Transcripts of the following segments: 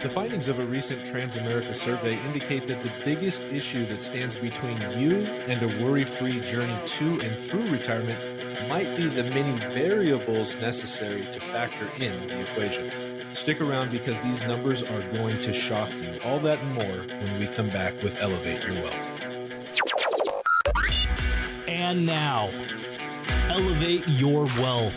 The findings of a recent Transamerica survey indicate that the biggest issue that stands between you and a worry free journey to and through retirement might be the many variables necessary to factor in the equation. Stick around because these numbers are going to shock you. All that and more when we come back with Elevate Your Wealth. And now, Elevate Your Wealth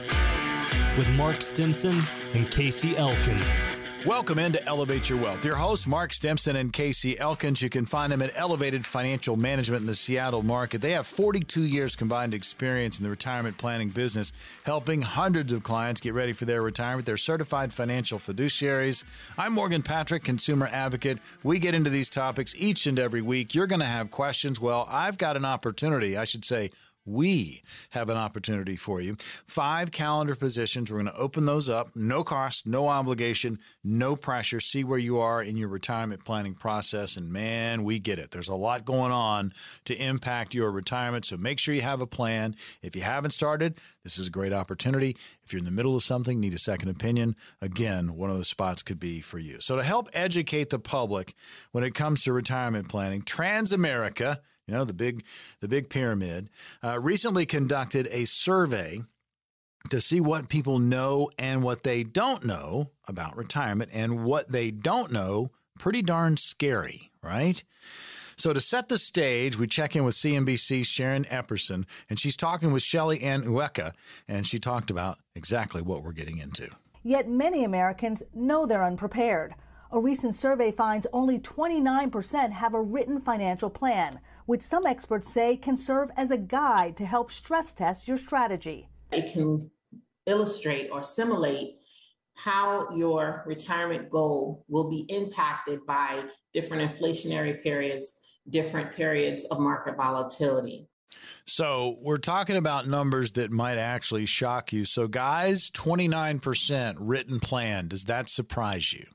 with Mark Stimson and Casey Elkins. Welcome into Elevate Your Wealth. Your hosts, Mark Stimson and Casey Elkins. You can find them at Elevated Financial Management in the Seattle market. They have 42 years combined experience in the retirement planning business, helping hundreds of clients get ready for their retirement. They're certified financial fiduciaries. I'm Morgan Patrick, consumer advocate. We get into these topics each and every week. You're going to have questions. Well, I've got an opportunity, I should say, we have an opportunity for you. Five calendar positions. We're going to open those up. No cost, no obligation, no pressure. See where you are in your retirement planning process. And man, we get it. There's a lot going on to impact your retirement. So make sure you have a plan. If you haven't started, this is a great opportunity. If you're in the middle of something, need a second opinion, again, one of those spots could be for you. So to help educate the public when it comes to retirement planning, Transamerica you know the big the big pyramid, uh, recently conducted a survey to see what people know and what they don't know about retirement, and what they don't know, pretty darn scary, right? So to set the stage, we check in with CNBC's Sharon Epperson, and she's talking with Shelly Ann Eweka, and she talked about exactly what we're getting into. Yet many Americans know they're unprepared. A recent survey finds only 29% have a written financial plan, which some experts say can serve as a guide to help stress test your strategy. It can illustrate or simulate how your retirement goal will be impacted by different inflationary periods, different periods of market volatility. So, we're talking about numbers that might actually shock you. So, guys, 29% written plan. Does that surprise you?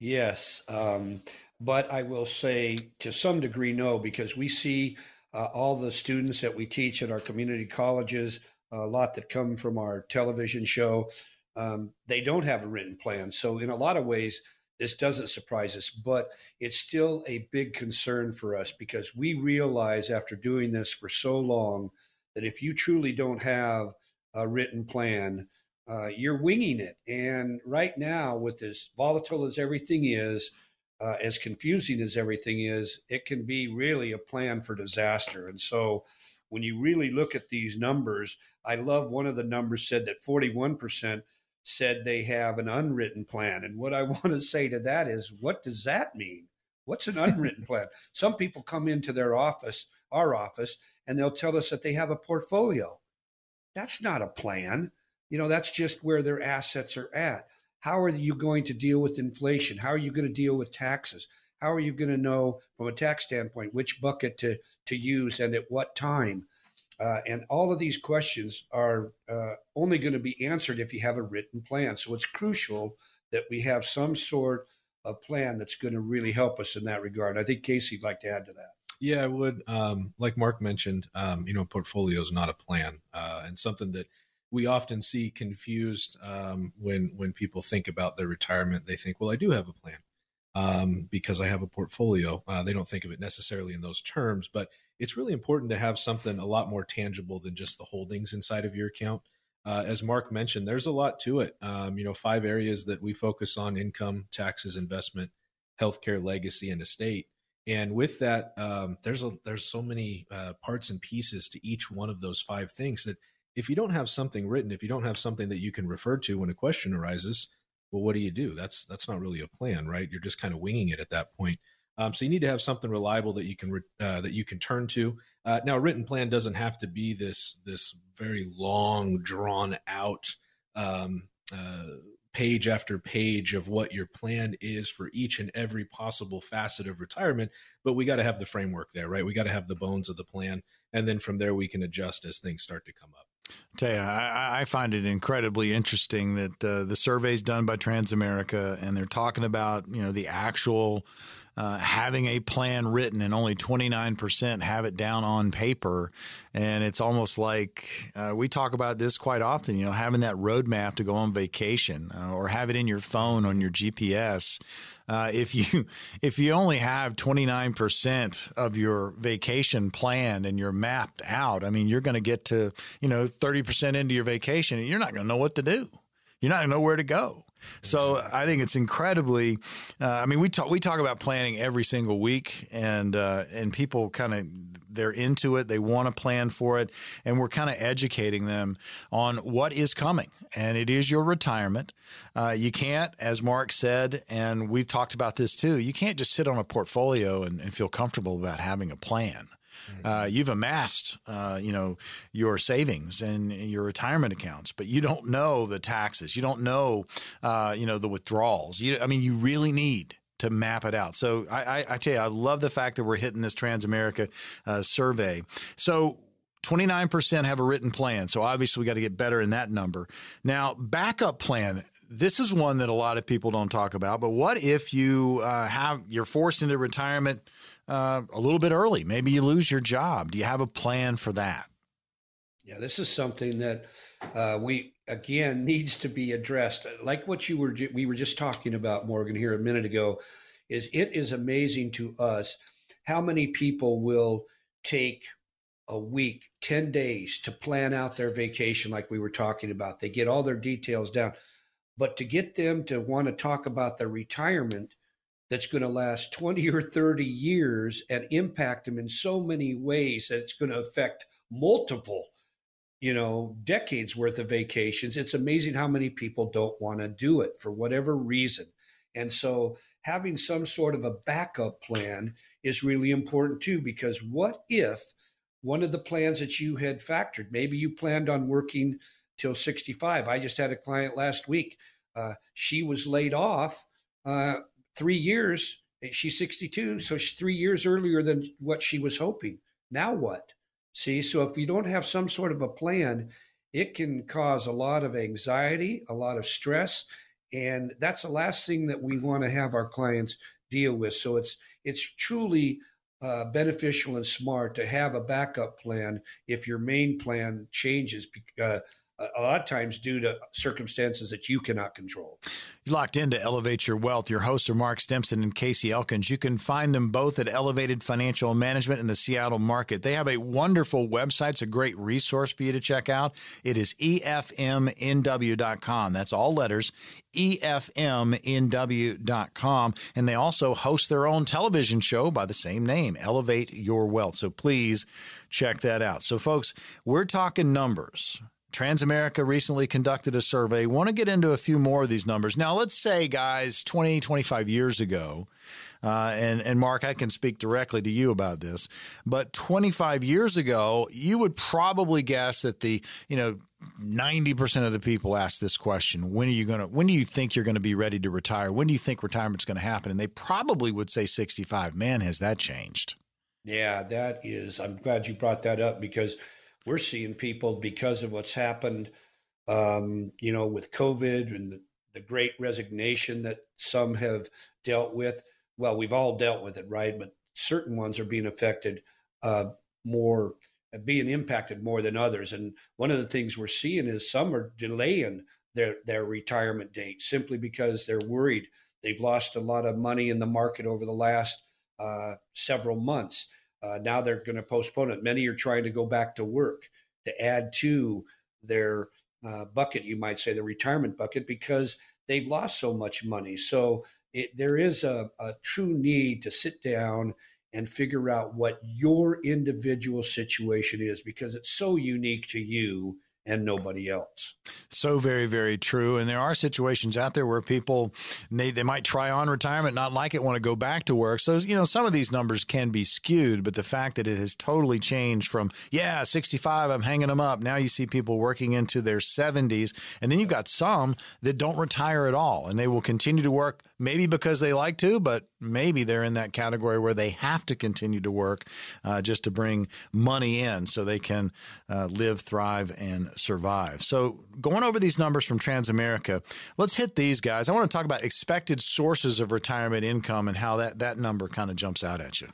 Yes. Um, but I will say to some degree, no, because we see uh, all the students that we teach at our community colleges, a lot that come from our television show, um, they don't have a written plan. So, in a lot of ways, this doesn't surprise us, but it's still a big concern for us because we realize after doing this for so long that if you truly don't have a written plan, uh, you're winging it. And right now, with as volatile as everything is, uh, as confusing as everything is, it can be really a plan for disaster. And so when you really look at these numbers, I love one of the numbers said that 41% said they have an unwritten plan. And what I want to say to that is, what does that mean? What's an unwritten plan? Some people come into their office, our office, and they'll tell us that they have a portfolio. That's not a plan. You know, that's just where their assets are at. How are you going to deal with inflation? How are you going to deal with taxes? How are you going to know from a tax standpoint which bucket to, to use and at what time? Uh, and all of these questions are uh, only going to be answered if you have a written plan. So it's crucial that we have some sort of plan that's going to really help us in that regard. I think Casey'd like to add to that. Yeah, I would. Um, like Mark mentioned, um, you know, portfolio is not a plan, uh, and something that we often see confused um, when when people think about their retirement. They think, well, I do have a plan um, because I have a portfolio. Uh, they don't think of it necessarily in those terms, but it's really important to have something a lot more tangible than just the holdings inside of your account. Uh, as Mark mentioned, there's a lot to it. Um, you know, five areas that we focus on: income, taxes, investment, healthcare, legacy, and estate. And with that, um, there's a, there's so many uh, parts and pieces to each one of those five things that if you don't have something written, if you don't have something that you can refer to when a question arises, well, what do you do? That's that's not really a plan, right? You're just kind of winging it at that point. Um, so you need to have something reliable that you can re- uh, that you can turn to. Uh, now, a written plan doesn't have to be this this very long, drawn out um, uh, page after page of what your plan is for each and every possible facet of retirement. But we got to have the framework there, right? We got to have the bones of the plan, and then from there we can adjust as things start to come up. I tell you, I, I, find it incredibly interesting that uh, the surveys done by Transamerica, and they're talking about you know the actual uh, having a plan written and only 29% have it down on paper. And it's almost like uh, we talk about this quite often, you know, having that roadmap to go on vacation uh, or have it in your phone on your GPS. Uh, if you if you only have 29% of your vacation planned and you're mapped out, I mean, you're going to get to, you know, 30% into your vacation and you're not going to know what to do. You're not going to know where to go. So I think it's incredibly. Uh, I mean, we talk we talk about planning every single week, and uh, and people kind of they're into it. They want to plan for it, and we're kind of educating them on what is coming. And it is your retirement. Uh, you can't, as Mark said, and we've talked about this too. You can't just sit on a portfolio and, and feel comfortable about having a plan. Uh, you've amassed, uh, you know, your savings and your retirement accounts, but you don't know the taxes. You don't know, uh, you know, the withdrawals. You, I mean, you really need to map it out. So I, I, I tell you, I love the fact that we're hitting this Transamerica uh, survey. So 29% have a written plan. So obviously we got to get better in that number. Now, backup plan. This is one that a lot of people don't talk about. But what if you uh, have you're forced into retirement uh, a little bit early. Maybe you lose your job. Do you have a plan for that? Yeah, this is something that uh, we again needs to be addressed. Like what you were we were just talking about, Morgan, here a minute ago. Is it is amazing to us how many people will take a week, 10 days to plan out their vacation, like we were talking about. They get all their details down. But to get them to want to talk about their retirement, that's going to last 20 or 30 years and impact them in so many ways that it's going to affect multiple you know decades worth of vacations. It's amazing how many people don't want to do it for whatever reason. And so having some sort of a backup plan is really important too because what if one of the plans that you had factored maybe you planned on working till 65 i just had a client last week uh, she was laid off uh, three years. She's 62, so she's three years earlier than what she was hoping. Now what? See, so if you don't have some sort of a plan, it can cause a lot of anxiety, a lot of stress, and that's the last thing that we want to have our clients deal with. So it's it's truly uh, beneficial and smart to have a backup plan if your main plan changes. Uh, a lot of times due to circumstances that you cannot control. Locked into Elevate Your Wealth. Your hosts are Mark Stimson and Casey Elkins. You can find them both at Elevated Financial Management in the Seattle market. They have a wonderful website. It's a great resource for you to check out. It is EFMNW.com. That's all letters, EFMNW.com. And they also host their own television show by the same name, Elevate Your Wealth. So please check that out. So, folks, we're talking numbers. Transamerica recently conducted a survey. Want to get into a few more of these numbers. Now, let's say, guys, 20, 25 years ago, uh, and, and Mark, I can speak directly to you about this, but 25 years ago, you would probably guess that the, you know, 90% of the people ask this question when are you going to when do you think you're going to be ready to retire when do you think retirement's going to happen and they probably would say 65 man has that changed yeah that is i'm glad you brought that up because we're seeing people because of what's happened, um, you know, with COVID and the, the great resignation that some have dealt with. Well, we've all dealt with it, right? But certain ones are being affected uh, more, being impacted more than others. And one of the things we're seeing is some are delaying their their retirement date simply because they're worried. They've lost a lot of money in the market over the last uh, several months. Uh, now they're going to postpone it. Many are trying to go back to work to add to their uh, bucket, you might say, the retirement bucket, because they've lost so much money. So it, there is a, a true need to sit down and figure out what your individual situation is because it's so unique to you and nobody else. So very, very true. And there are situations out there where people they, they might try on retirement, not like it, want to go back to work. So you know, some of these numbers can be skewed, but the fact that it has totally changed from yeah, 65, I'm hanging them up. Now you see people working into their 70s, and then you've got some that don't retire at all, and they will continue to work maybe because they like to, but maybe they're in that category where they have to continue to work uh, just to bring money in so they can uh, live, thrive, and survive. So, going over these numbers from Transamerica, let's hit these guys. I want to talk about expected sources of retirement income and how that, that number kind of jumps out at you.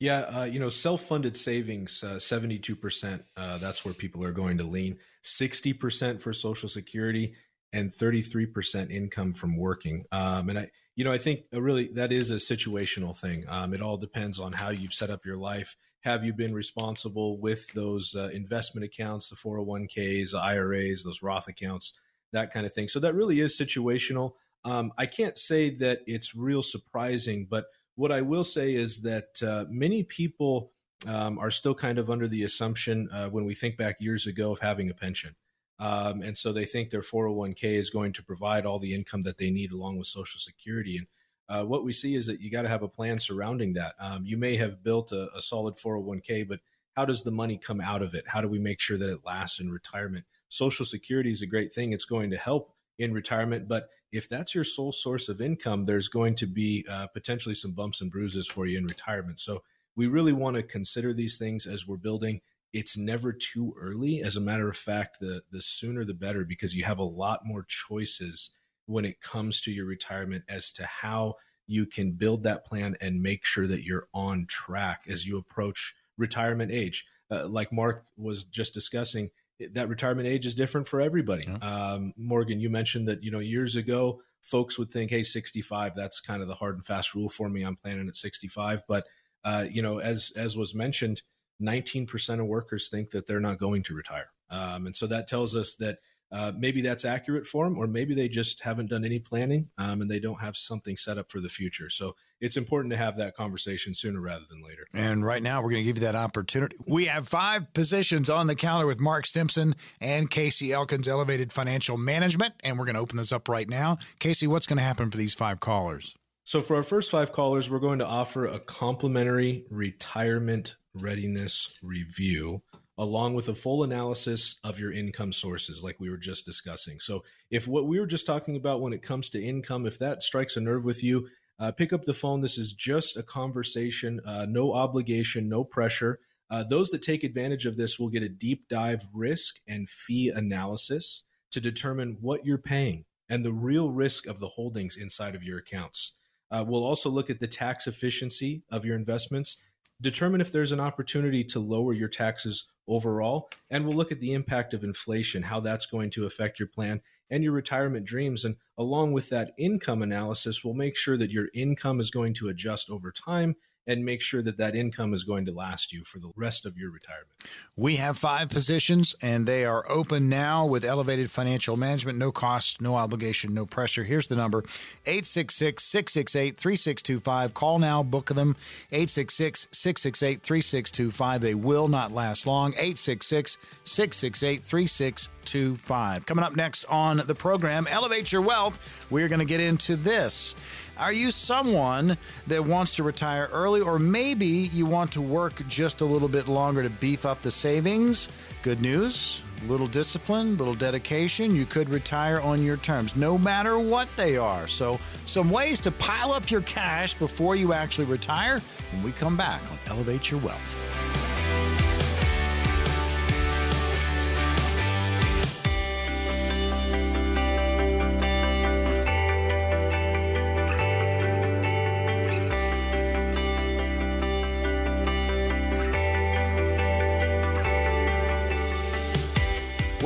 Yeah, uh, you know, self-funded savings, uh, seventy-two percent. Uh, that's where people are going to lean. Sixty percent for Social Security, and thirty-three percent income from working. Um, and I, you know, I think really that is a situational thing. Um, it all depends on how you've set up your life. Have you been responsible with those uh, investment accounts, the 401ks, the IRAs, those Roth accounts, that kind of thing? So that really is situational. Um, I can't say that it's real surprising, but what I will say is that uh, many people um, are still kind of under the assumption uh, when we think back years ago of having a pension. Um, and so they think their 401k is going to provide all the income that they need along with Social Security. And uh, what we see is that you got to have a plan surrounding that. Um, you may have built a, a solid 401k, but how does the money come out of it? How do we make sure that it lasts in retirement? Social Security is a great thing. It's going to help in retirement, but if that's your sole source of income, there's going to be uh, potentially some bumps and bruises for you in retirement. So we really want to consider these things as we're building. It's never too early. As a matter of fact, the the sooner the better because you have a lot more choices when it comes to your retirement as to how you can build that plan and make sure that you're on track as you approach retirement age. Uh, like Mark was just discussing, that retirement age is different for everybody. Yeah. Um, Morgan, you mentioned that you know years ago folks would think, hey, 65, that's kind of the hard and fast rule for me. I'm planning at 65, but uh, you know, as as was mentioned, 19% of workers think that they're not going to retire, um, and so that tells us that uh, maybe that's accurate for them, or maybe they just haven't done any planning um, and they don't have something set up for the future. So it's important to have that conversation sooner rather than later. And right now, we're going to give you that opportunity. We have five positions on the counter with Mark Stimson and Casey Elkins, Elevated Financial Management, and we're going to open this up right now. Casey, what's going to happen for these five callers? So, for our first five callers, we're going to offer a complimentary retirement readiness review along with a full analysis of your income sources, like we were just discussing. So, if what we were just talking about when it comes to income, if that strikes a nerve with you, uh, pick up the phone. This is just a conversation, uh, no obligation, no pressure. Uh, those that take advantage of this will get a deep dive risk and fee analysis to determine what you're paying and the real risk of the holdings inside of your accounts. Uh, we'll also look at the tax efficiency of your investments, determine if there's an opportunity to lower your taxes overall. And we'll look at the impact of inflation, how that's going to affect your plan and your retirement dreams. And along with that income analysis, we'll make sure that your income is going to adjust over time and make sure that that income is going to last you for the rest of your retirement. We have five positions and they are open now with elevated financial management. No cost, no obligation, no pressure. Here's the number 866 668 3625. Call now, book them 866 668 3625. They will not last long. 866 668 3625. Coming up next on the program, Elevate Your Wealth, we're going to get into this. Are you someone that wants to retire early, or maybe you want to work just a little bit longer to beef up the savings? Good news, little discipline, little dedication, you could retire on your terms, no matter what they are. So, some ways to pile up your cash before you actually retire when we come back on Elevate Your Wealth.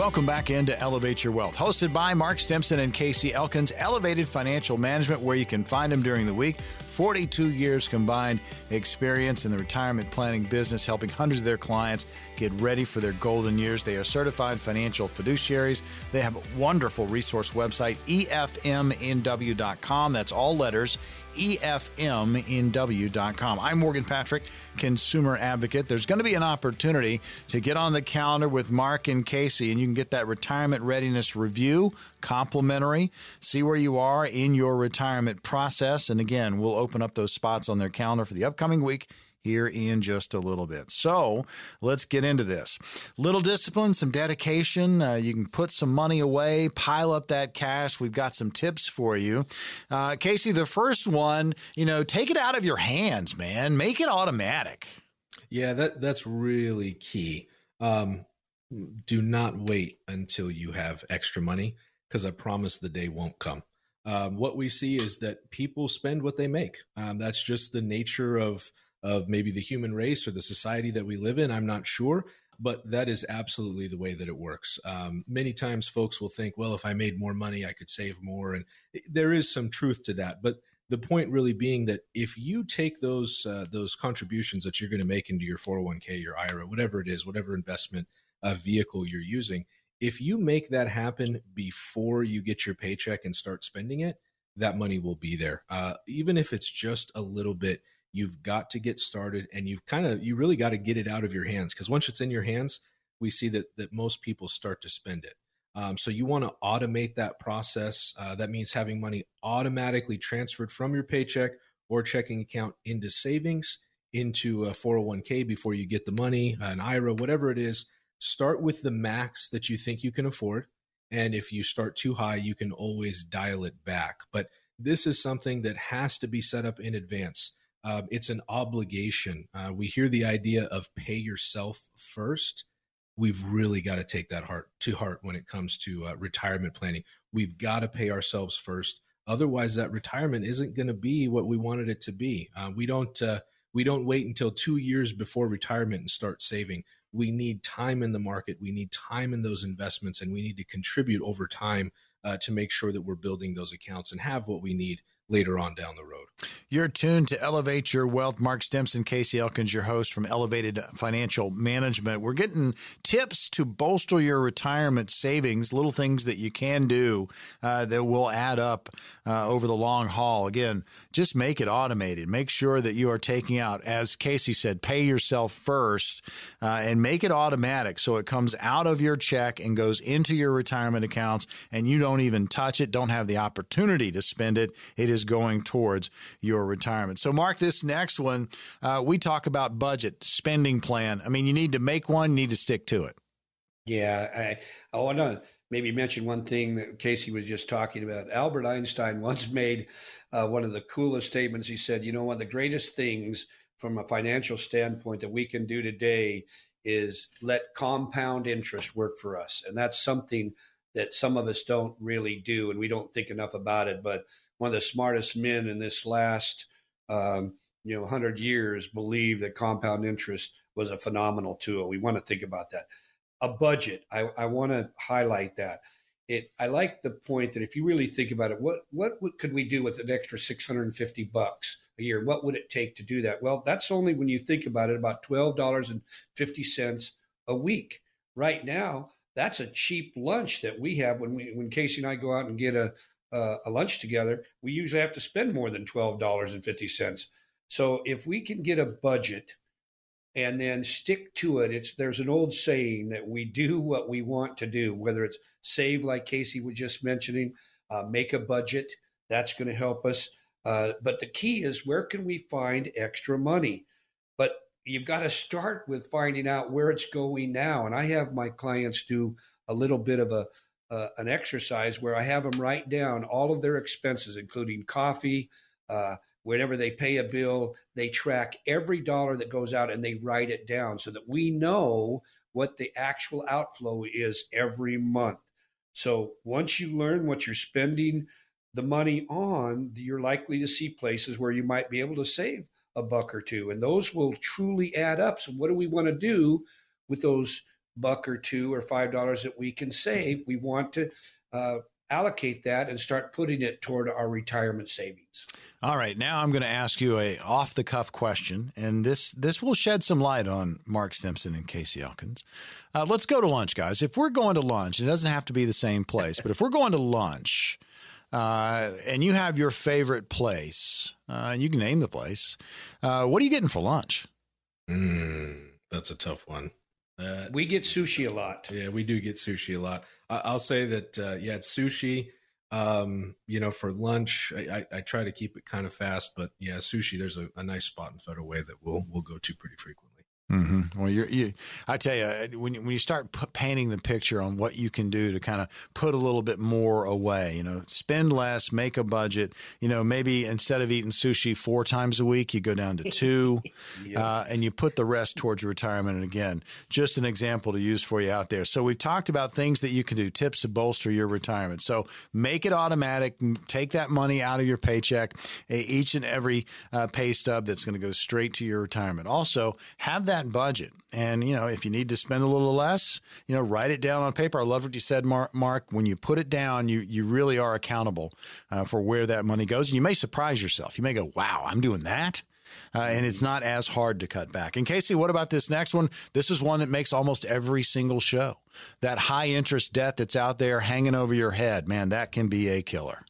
Welcome back into Elevate Your Wealth, hosted by Mark Stimson and Casey Elkins, Elevated Financial Management, where you can find them during the week. 42 years combined experience in the retirement planning business, helping hundreds of their clients get ready for their golden years. They are certified financial fiduciaries. They have a wonderful resource website, efmnw.com. That's all letters, efmnw.com. I'm Morgan Patrick, consumer advocate. There's going to be an opportunity to get on the calendar with Mark and Casey, and you can get that retirement readiness review complimentary. See where you are in your retirement process. And again, we'll open up those spots on their calendar for the upcoming week here in just a little bit. So let's get into this. Little discipline, some dedication. Uh, you can put some money away, pile up that cash. We've got some tips for you. Uh, Casey, the first one, you know, take it out of your hands, man. Make it automatic. Yeah, that that's really key. Um, do not wait until you have extra money because I promise the day won't come. Um, what we see is that people spend what they make. Um, that's just the nature of of maybe the human race or the society that we live in. I'm not sure, but that is absolutely the way that it works. Um, many times, folks will think, "Well, if I made more money, I could save more," and there is some truth to that. But the point really being that if you take those uh, those contributions that you're going to make into your 401k, your IRA, whatever it is, whatever investment uh, vehicle you're using, if you make that happen before you get your paycheck and start spending it, that money will be there. Uh, even if it's just a little bit, you've got to get started and you've kind of, you really got to get it out of your hands because once it's in your hands, we see that, that most people start to spend it. Um, so you want to automate that process. Uh, that means having money automatically transferred from your paycheck or checking account into savings, into a 401k before you get the money, an IRA, whatever it is start with the max that you think you can afford. And if you start too high, you can always dial it back. But this is something that has to be set up in advance. Uh, it's an obligation. Uh, we hear the idea of pay yourself first. We've really got to take that heart to heart when it comes to uh, retirement planning. We've got to pay ourselves first. Otherwise, that retirement isn't going to be what we wanted it to be. Uh, we don't uh, we don't wait until two years before retirement and start saving we need time in the market we need time in those investments and we need to contribute over time uh, to make sure that we're building those accounts and have what we need later on down the road. You're tuned to Elevate Your Wealth. Mark Stimson, Casey Elkins, your host from Elevated Financial Management. We're getting tips to bolster your retirement savings, little things that you can do uh, that will add up uh, over the long haul. Again, just make it automated. Make sure that you are taking out, as Casey said, pay yourself first uh, and make it automatic so it comes out of your check and goes into your retirement accounts and you don't even touch it, don't have the opportunity to spend it. It is is going towards your retirement. So, Mark, this next one, uh, we talk about budget, spending plan. I mean, you need to make one, you need to stick to it. Yeah. I, I want to maybe mention one thing that Casey was just talking about. Albert Einstein once made uh, one of the coolest statements. He said, You know, one of the greatest things from a financial standpoint that we can do today is let compound interest work for us. And that's something that some of us don't really do and we don't think enough about it. But one of the smartest men in this last um, you know 100 years believe that compound interest was a phenomenal tool. We want to think about that. A budget. I, I want to highlight that. It. I like the point that if you really think about it, what what could we do with an extra 650 bucks a year? What would it take to do that? Well, that's only when you think about it, about twelve dollars and fifty cents a week. Right now, that's a cheap lunch that we have when we when Casey and I go out and get a uh, a lunch together, we usually have to spend more than $12.50. So if we can get a budget and then stick to it, it's there's an old saying that we do what we want to do, whether it's save, like Casey was just mentioning, uh, make a budget, that's going to help us. Uh, but the key is where can we find extra money? But you've got to start with finding out where it's going now. And I have my clients do a little bit of a uh, an exercise where I have them write down all of their expenses, including coffee. Uh, whenever they pay a bill, they track every dollar that goes out and they write it down so that we know what the actual outflow is every month. So once you learn what you're spending the money on, you're likely to see places where you might be able to save a buck or two, and those will truly add up. So, what do we want to do with those buck or two or five dollars that we can save, we want to uh, allocate that and start putting it toward our retirement savings. All right, now I'm going to ask you a off the cuff question, and this this will shed some light on Mark Stimson and Casey Elkins. Uh, let's go to lunch, guys. If we're going to lunch, it doesn't have to be the same place, but if we're going to lunch. Uh, and you have your favorite place, uh, and you can name the place. Uh, what are you getting for lunch? Mm, that's a tough one. Uh, we get sushi a lot. Yeah, we do get sushi a lot. I, will say that uh, yeah, it's sushi. Um, you know, for lunch, I, I, I, try to keep it kind of fast, but yeah, sushi. There's a, a nice spot in Federal Way that we'll we'll go to pretty frequently. Mm-hmm. Well, you're, you, I tell you, when you, when you start p- painting the picture on what you can do to kind of put a little bit more away, you know, spend less, make a budget. You know, maybe instead of eating sushi four times a week, you go down to two, yeah. uh, and you put the rest towards your retirement. And again, just an example to use for you out there. So we've talked about things that you can do, tips to bolster your retirement. So make it automatic. Take that money out of your paycheck, each and every uh, pay stub that's going to go straight to your retirement. Also, have that that budget. And, you know, if you need to spend a little less, you know, write it down on paper. I love what you said, Mark. When you put it down, you, you really are accountable uh, for where that money goes. And you may surprise yourself. You may go, wow, I'm doing that. Uh, and it's not as hard to cut back. And Casey, what about this next one? This is one that makes almost every single show. That high interest debt that's out there hanging over your head, man, that can be a killer.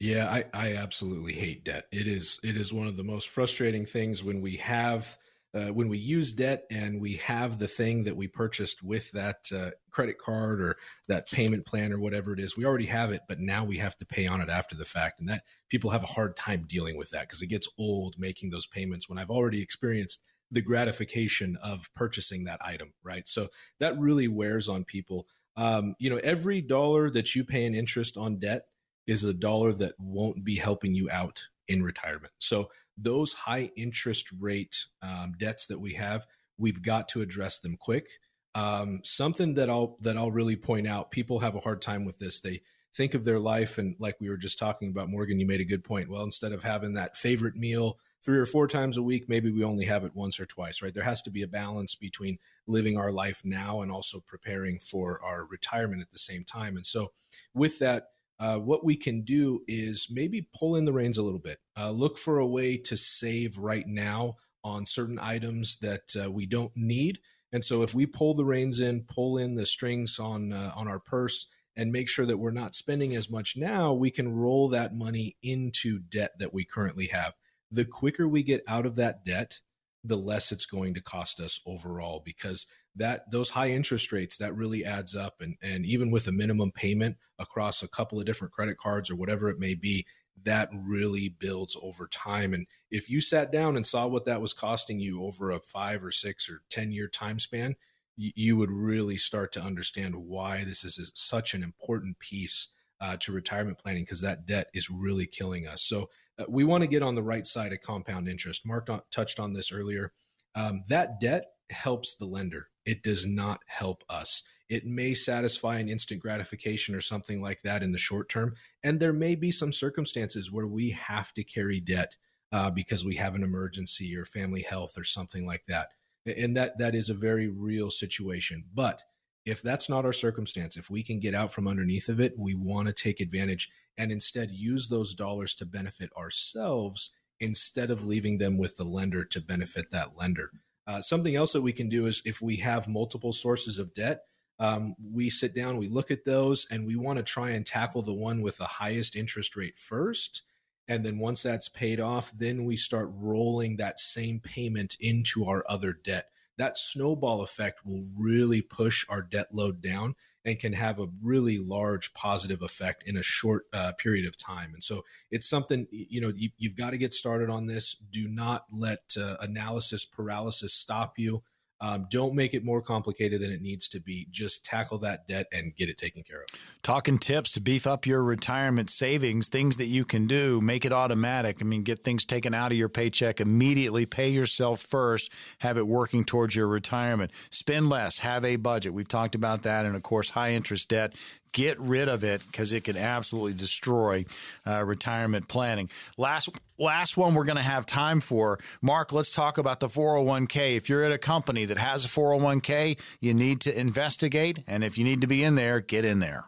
Yeah, I, I absolutely hate debt. It is it is one of the most frustrating things when we have uh, when we use debt and we have the thing that we purchased with that uh, credit card or that payment plan or whatever it is, we already have it, but now we have to pay on it after the fact. And that people have a hard time dealing with that because it gets old making those payments when I've already experienced the gratification of purchasing that item, right? So that really wears on people. Um, you know, every dollar that you pay in interest on debt is a dollar that won't be helping you out in retirement. So those high interest rate um, debts that we have, we've got to address them quick. Um, something that I'll that I'll really point out, people have a hard time with this. They think of their life and like we were just talking about, Morgan, you made a good point. Well, instead of having that favorite meal three or four times a week, maybe we only have it once or twice, right? There has to be a balance between living our life now and also preparing for our retirement at the same time. And so, with that, uh, what we can do is maybe pull in the reins a little bit. Uh, look for a way to save right now on certain items that uh, we don't need. And so, if we pull the reins in, pull in the strings on uh, on our purse, and make sure that we're not spending as much now, we can roll that money into debt that we currently have. The quicker we get out of that debt, the less it's going to cost us overall because that those high interest rates that really adds up. And and even with a minimum payment across a couple of different credit cards or whatever it may be that really builds over time. And if you sat down and saw what that was costing you over a 5 or 6 or 10 year time span you, would really start to understand why this is, such an important piece uh, to retirement planning because that debt is really killing us. So uh, we want to get on the right side of compound interest. Mark touched on this earlier. Um, that debt helps the lender it does not help us. It may satisfy an instant gratification or something like that in the short term. And there may be some circumstances where we have to carry debt uh, because we have an emergency or family health or something like that. And that that is a very real situation. But if that's not our circumstance, if we can get out from underneath of it, we want to take advantage and instead use those dollars to benefit ourselves instead of leaving them with the lender to benefit that lender. Uh, something else that we can do is if we have multiple sources of debt, um, we sit down, we look at those, and we want to try and tackle the one with the highest interest rate first. And then once that's paid off, then we start rolling that same payment into our other debt. That snowball effect will really push our debt load down and can have a really large positive effect in a short uh, period of time. And so it's something, you know, you, have got to get started on this. Do not let uh, analysis paralysis stop you. Um, don't make it more complicated than it needs to be. Just tackle that debt and get it taken care of. Talking tips to beef up your retirement savings, things that you can do, make it automatic. I mean, get things taken out of your paycheck immediately, pay yourself first, have it working towards your retirement. Spend less, have a budget. We've talked about that. And of course, high interest debt get rid of it because it can absolutely destroy uh, retirement planning. Last last one we're going to have time for. Mark, let's talk about the 401k. If you're at a company that has a 401k, you need to investigate, and if you need to be in there, get in there.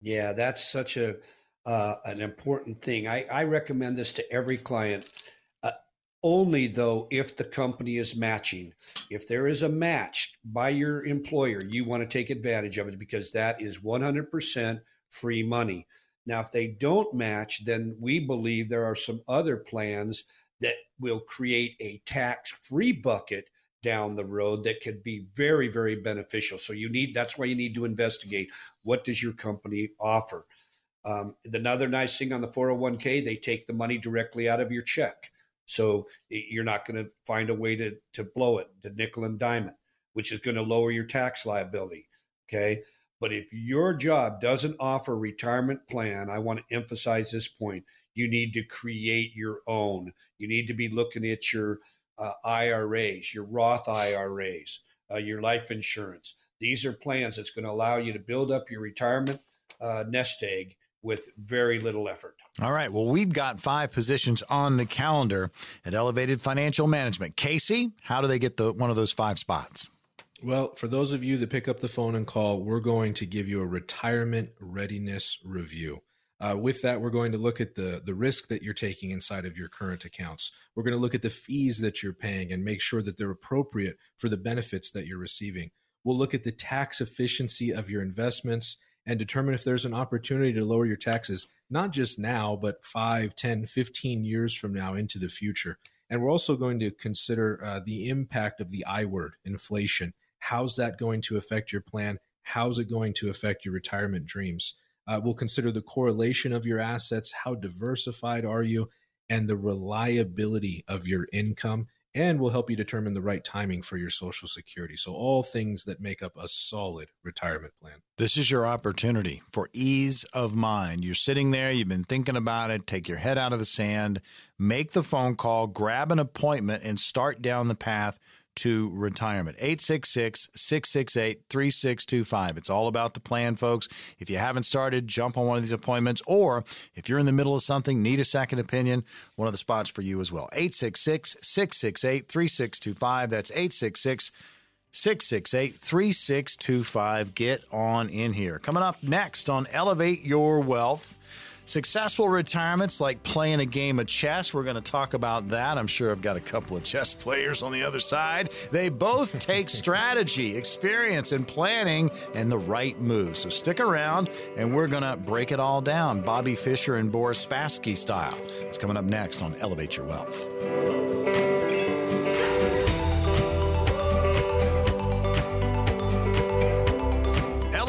Yeah, that's such a uh, an important thing. I, I recommend this to every client only though if the company is matching. If there is a match by your employer, you want to take advantage of it because that is 100% free money. Now, if they don't match, then we believe there are some other plans that will create a tax free bucket down the road that could be very, very beneficial. So you need that's why you need to investigate what does your company offer. Um, another nice thing on the 401k, they take the money directly out of your check. So you're not going to find a way to, to blow it, to nickel and it, which is going to lower your tax liability. Okay. But if your job doesn't offer retirement plan, I want to emphasize this point. You need to create your own. You need to be looking at your uh, IRAs, your Roth IRAs, uh, your life insurance. These are plans that's going to allow you to build up your retirement uh, nest egg with very little effort. All right. Well, we've got five positions on the calendar at Elevated Financial Management. Casey, how do they get the one of those five spots? Well, for those of you that pick up the phone and call, we're going to give you a retirement readiness review. Uh, with that, we're going to look at the the risk that you're taking inside of your current accounts. We're going to look at the fees that you're paying and make sure that they're appropriate for the benefits that you're receiving. We'll look at the tax efficiency of your investments and determine if there's an opportunity to lower your taxes, not just now, but 5, 10, 15 years from now into the future. And we're also going to consider uh, the impact of the I word, inflation, How's that going to affect your plan? How's it going to affect your retirement dreams? Uh, we'll consider the correlation of your assets. How diversified are you? And the reliability of your income. And will help you determine the right timing for your Social Security. So, all things that make up a solid retirement plan. This is your opportunity for ease of mind. You're sitting there, you've been thinking about it, take your head out of the sand, make the phone call, grab an appointment, and start down the path to retirement. 866 668 3625. It's all about the plan, folks. If you haven't started, jump on one of these appointments. Or if you're in the middle of something, need a second opinion, one of the spots for you as well. 866 668 3625. That's 866 668 3625. Get on in here. Coming up next on Elevate Your Wealth. Successful retirements like playing a game of chess. We're going to talk about that. I'm sure I've got a couple of chess players on the other side. They both take strategy, experience, and planning and the right moves. So stick around and we're going to break it all down Bobby Fischer and Boris Spassky style. It's coming up next on Elevate Your Wealth.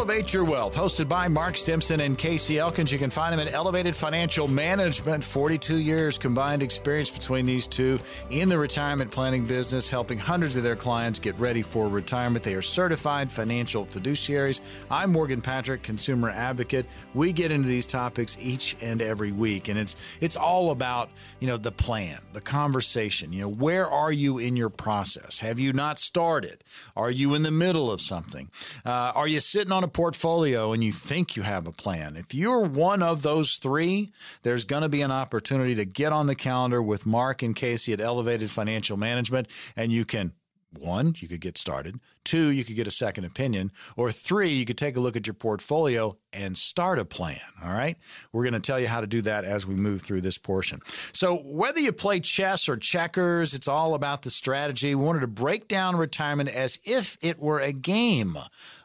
Elevate Your Wealth, hosted by Mark Stimson and Casey Elkins. You can find them at Elevated Financial Management. 42 years combined experience between these two in the retirement planning business, helping hundreds of their clients get ready for retirement. They are certified financial fiduciaries. I'm Morgan Patrick, consumer advocate. We get into these topics each and every week, and it's it's all about you know the plan, the conversation. You know, where are you in your process? Have you not started? Are you in the middle of something? Uh, are you sitting on a portfolio and you think you have a plan, if you're one of those three, there's going to be an opportunity to get on the calendar with Mark and Casey at Elevated Financial Management, and you can one, you could get started. Two, you could get a second opinion. Or three, you could take a look at your portfolio and start a plan. All right. We're going to tell you how to do that as we move through this portion. So, whether you play chess or checkers, it's all about the strategy. We wanted to break down retirement as if it were a game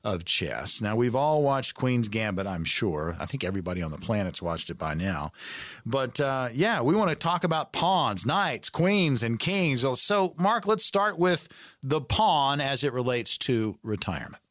of chess. Now, we've all watched Queen's Gambit, I'm sure. I think everybody on the planet's watched it by now. But uh, yeah, we want to talk about pawns, knights, queens, and kings. So, Mark, let's start with the pawn as it relates to retirement.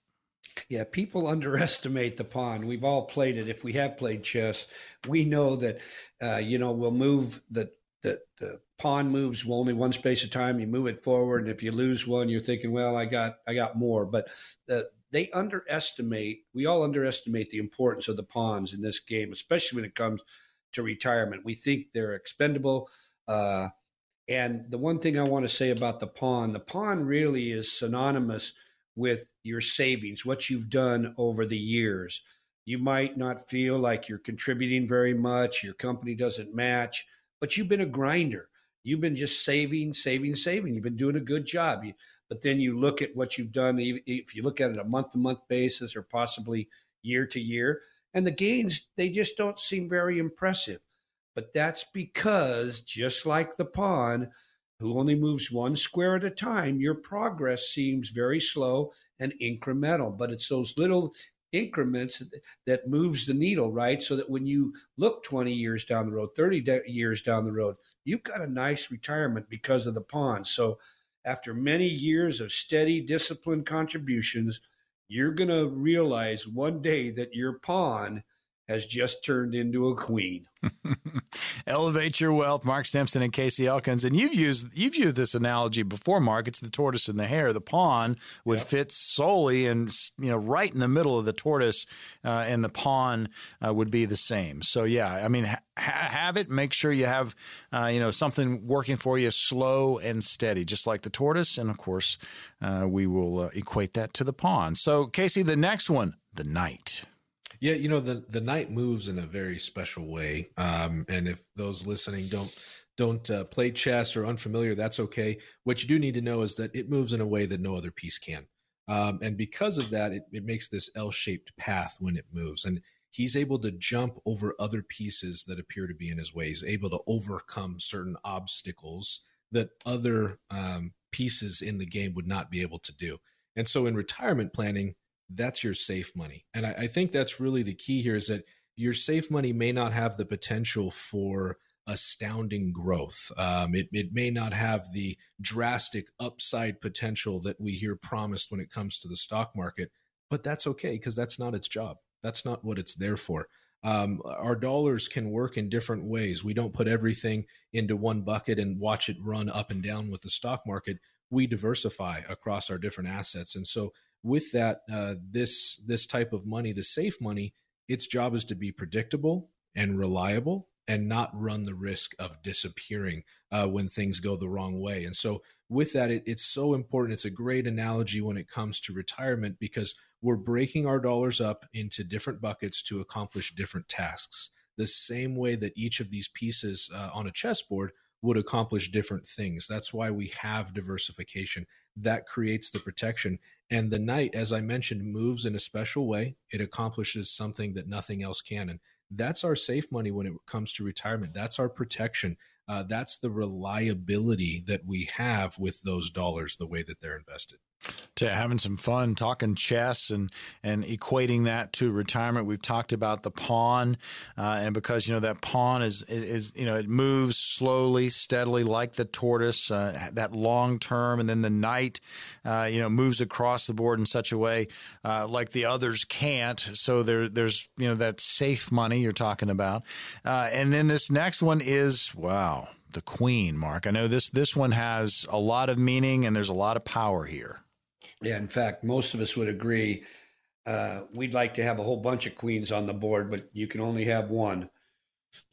Yeah, people underestimate the pawn. We've all played it. If we have played chess, we know that uh, you know we'll move the, the the pawn moves only one space at a time. You move it forward, and if you lose one, you're thinking, "Well, I got I got more." But the, they underestimate. We all underestimate the importance of the pawns in this game, especially when it comes to retirement. We think they're expendable. Uh, and the one thing I want to say about the pawn, the pawn really is synonymous with your savings, what you've done over the years. You might not feel like you're contributing very much, your company doesn't match, but you've been a grinder. You've been just saving, saving, saving. You've been doing a good job. You, but then you look at what you've done, if you look at it a month to month basis or possibly year to year, and the gains, they just don't seem very impressive. But that's because, just like the pawn, who only moves one square at a time, your progress seems very slow and incremental. But it's those little increments that moves the needle, right? So that when you look 20 years down the road, 30 de- years down the road, you've got a nice retirement because of the pawn. So after many years of steady, disciplined contributions, you're going to realize one day that your pawn has just turned into a queen. Elevate your wealth, Mark Stimson and Casey Elkins. And you've used you've used this analogy before, Mark. It's the tortoise and the hare. The pawn would yep. fit solely and you know right in the middle of the tortoise, uh, and the pawn uh, would be the same. So yeah, I mean, ha- have it. Make sure you have uh, you know something working for you, slow and steady, just like the tortoise. And of course, uh, we will uh, equate that to the pawn. So Casey, the next one, the knight. Yeah, you know the the knight moves in a very special way, um, and if those listening don't don't uh, play chess or unfamiliar, that's okay. What you do need to know is that it moves in a way that no other piece can, um, and because of that, it, it makes this L-shaped path when it moves, and he's able to jump over other pieces that appear to be in his way. He's able to overcome certain obstacles that other um, pieces in the game would not be able to do. And so, in retirement planning, that's your safe money. And I, I, think that's really the key here is that your safe money may not have the potential for astounding growth. Um, it, it may not have the drastic upside potential that we hear promised when it comes to the stock market, but that's okay because that's not its job. That's not what it's there for. Um, our dollars can work in different ways. We don't put everything into one bucket and watch it run up and down with the stock market. We diversify across our different assets. And so with that, uh, this this type of money, the safe money, its job is to be predictable and reliable and not run the risk of disappearing uh, when things go the wrong way. And so, with that, it, it's so important. It's a great analogy when it comes to retirement because we're breaking our dollars up into different buckets to accomplish different tasks. The same way that each of these pieces uh, on a chessboard would accomplish different things. That's why we have diversification. That creates the protection. And the knight, as I mentioned, moves in a special way. It accomplishes something that nothing else can. And that's our safe money when it comes to retirement. That's our protection. Uh, that's the reliability that we have with those dollars, the way that they're invested to having some fun talking chess and and equating that to retirement. We've talked about the pawn, uh, and because you know that pawn is is you know it moves slowly, steadily like the tortoise, uh, that long term, and then the knight, uh, you know, moves across the board in such a way uh, like the others can't. So there there's you know that safe money you're talking about, uh, and then this next one is wow the queen mark i know this this one has a lot of meaning and there's a lot of power here yeah, in fact, most of us would agree. Uh, we'd like to have a whole bunch of queens on the board, but you can only have one.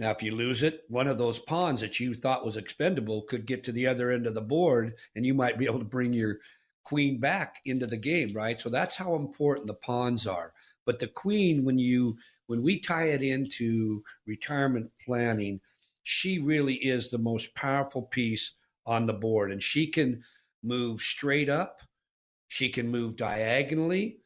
Now, if you lose it, one of those pawns that you thought was expendable could get to the other end of the board, and you might be able to bring your queen back into the game, right? So that's how important the pawns are. But the queen, when you when we tie it into retirement planning, she really is the most powerful piece on the board, and she can move straight up she can move diagonally.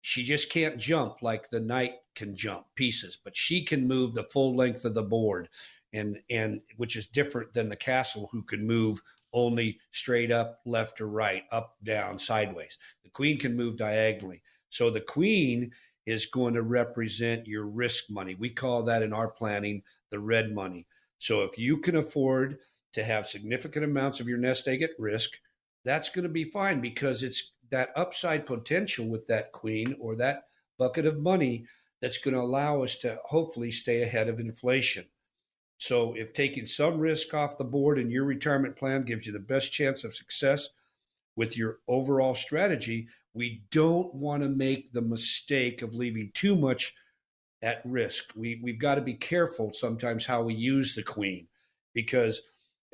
She just can't jump like the knight can jump pieces, but she can move the full length of the board, and and which is different than the castle who can move only straight up, left or right, up, down, sideways. The queen can move diagonally. So the queen is going to represent your risk money. We call that in our planning the red money. So if you can afford to have significant amounts of your nest egg at risk, that's going to be fine because it's that upside potential with that queen or that bucket of money that's going to allow us to hopefully stay ahead of inflation. So, if taking some risk off the board in your retirement plan gives you the best chance of success with your overall strategy, we don't want to make the mistake of leaving too much at risk. We, we've got to be careful sometimes how we use the queen because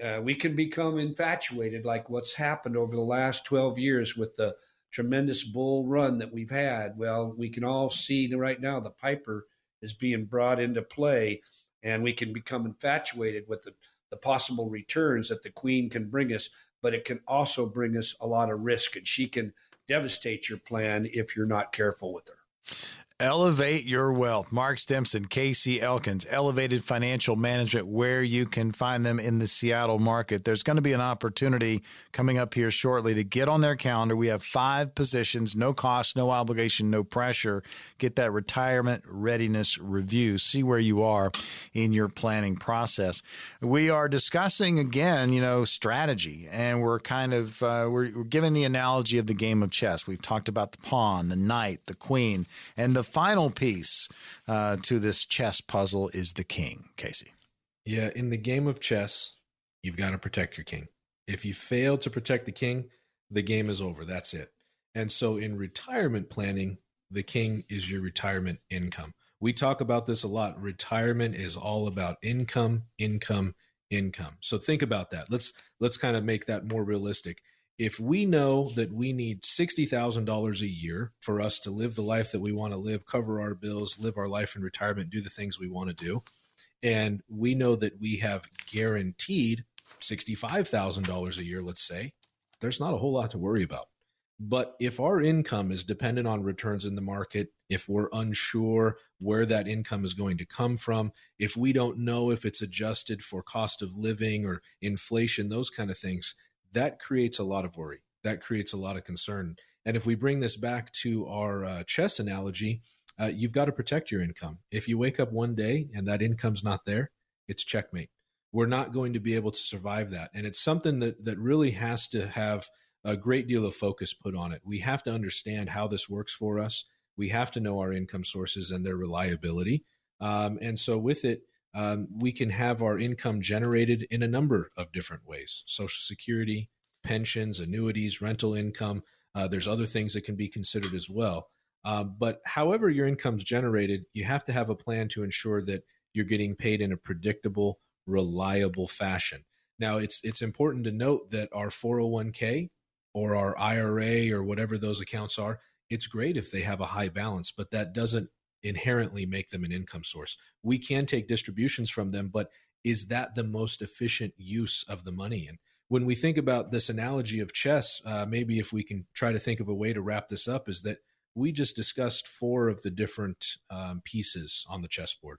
uh, we can become infatuated like what's happened over the last 12 years with the tremendous bull run that we've had. Well, we can all see right now the Piper is being brought into play, and we can become infatuated with the, the possible returns that the Queen can bring us, but it can also bring us a lot of risk, and she can devastate your plan if you're not careful with her. Elevate your wealth. Mark Stimson, Casey Elkins, Elevated Financial Management, where you can find them in the Seattle market. There's going to be an opportunity coming up here shortly to get on their calendar. We have five positions, no cost, no obligation, no pressure. Get that retirement readiness review. See where you are in your planning process. We are discussing again, you know, strategy, and we're kind of uh, we're, we're giving the analogy of the game of chess. We've talked about the pawn, the knight, the queen, and the final piece uh, to this chess puzzle is the king, Casey. Yeah, in the game of chess, you've got to protect your king. If you fail to protect the king, the game is over. That's it. And so in retirement planning, the king is your retirement income. We talk about this a lot. Retirement is all about income, income, income. So think about that. Let's let's kind of make that more realistic. If we know that we need $60,000 a year for us to live the life that we want to live, cover our bills, live our life in retirement, do the things we want to do, and we know that we have guaranteed $65,000 a year, let's say, there's not a whole lot to worry about. But if our income is dependent on returns in the market, if we're unsure where that income is going to come from, if we don't know if it's adjusted for cost of living or inflation, those kind of things, that creates a lot of worry. That creates a lot of concern. And if we bring this back to our uh, chess analogy, uh, you've got to protect your income. If you wake up one day and that income's not there, it's checkmate. We're not going to be able to survive that. And it's something that, that really has to have a great deal of focus put on it. We have to understand how this works for us. We have to know our income sources and their reliability. Um, and so, with it, um, we can have our income generated in a number of different ways Social Security, pensions, annuities, rental income. Uh, there's other things that can be considered as well. Uh, but however your income's generated, you have to have a plan to ensure that you're getting paid in a predictable, reliable fashion. Now, it's it's important to note that our 401k or our IRA or whatever those accounts are, it's great if they have a high balance, but that doesn't inherently make them an income source. We can take distributions from them, but is that the most efficient use of the money? And when we think about this analogy of chess, uh, maybe if we can try to think of a way to wrap this up, is that we just discussed four of the different um, pieces on the chessboard.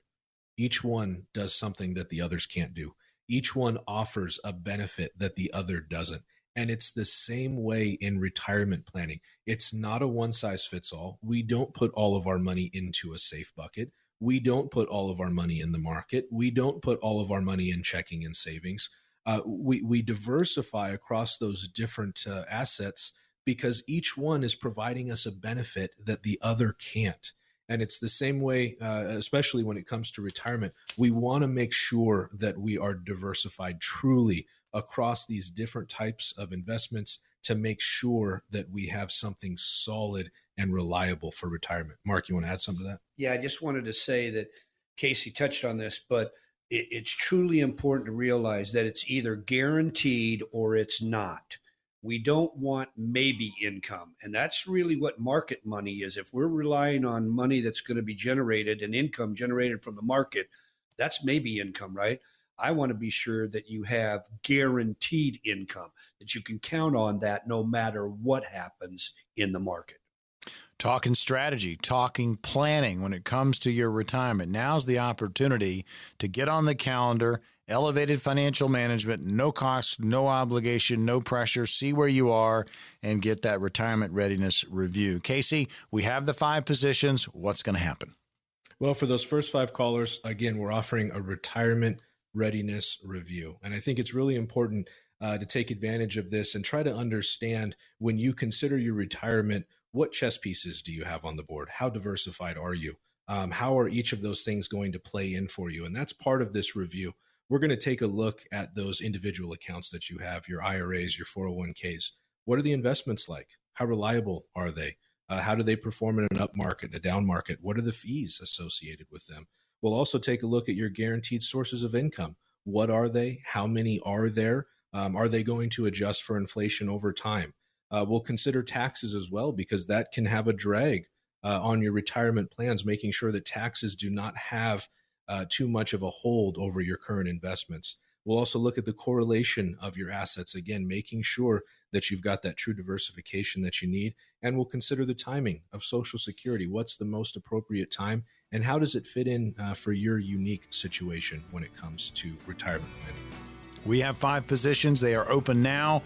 Each one does something that the others can't do. Each one offers a benefit that the other doesn't. And it's the same way in retirement planning. It's not a one size fits all. We don't put all of our money into a safe bucket. We don't put all of our money in the market. We don't put all of our money in checking and savings. Uh, we, we diversify across those different uh, assets because each one is providing us a benefit that the other can't. And it's the same way, uh, especially when it comes to retirement. We want to make sure that we are diversified truly across these different types of investments to make sure that we have something solid and reliable for retirement. Mark, you want to add something to that? Yeah, I just wanted to say that Casey touched on this, but it's truly important to realize that it's either guaranteed or it's not we don't want maybe income. And that's really what market money is. If we're relying on money that's going to be generated and income generated from the market, that's maybe income, right? I want to be sure that you have guaranteed income, that you can count on that no matter what happens in the market. Talking strategy, talking planning when it comes to your retirement. Now's the opportunity to get on the calendar elevated financial management, no cost, no obligation, no pressure. See where you are and get that retirement readiness review. Casey, we have the five positions. What's going to happen? Well, for those first five callers, again, we're offering a retirement readiness review. And I think it's really important uh, to take advantage of this and try to understand when you consider your retirement, what chess pieces do you have on the board? How diversified are you? Um, how are each of those things going to play in for you? And that's part of this review we're going to take a look at those individual accounts that you have, your IRAs, your 401ks. What are the investments like? How reliable are they? Uh, how do they perform in an up market, a down market? What are the fees associated with them? We'll also take a look at your guaranteed sources of income. What are they? How many are there? Um, are they going to adjust for inflation over time? Uh, we'll consider taxes as well because that can have a drag uh, on your retirement plans, making sure that taxes do not have uh, too much of a hold over your current investments. We'll also look at the correlation of your assets, again, making sure that you've got that true diversification that you need. And we'll consider the timing of Social Security. What's the most appropriate time? And how does it fit in uh, for your unique situation when it comes to retirement planning? We have five positions. They are open now.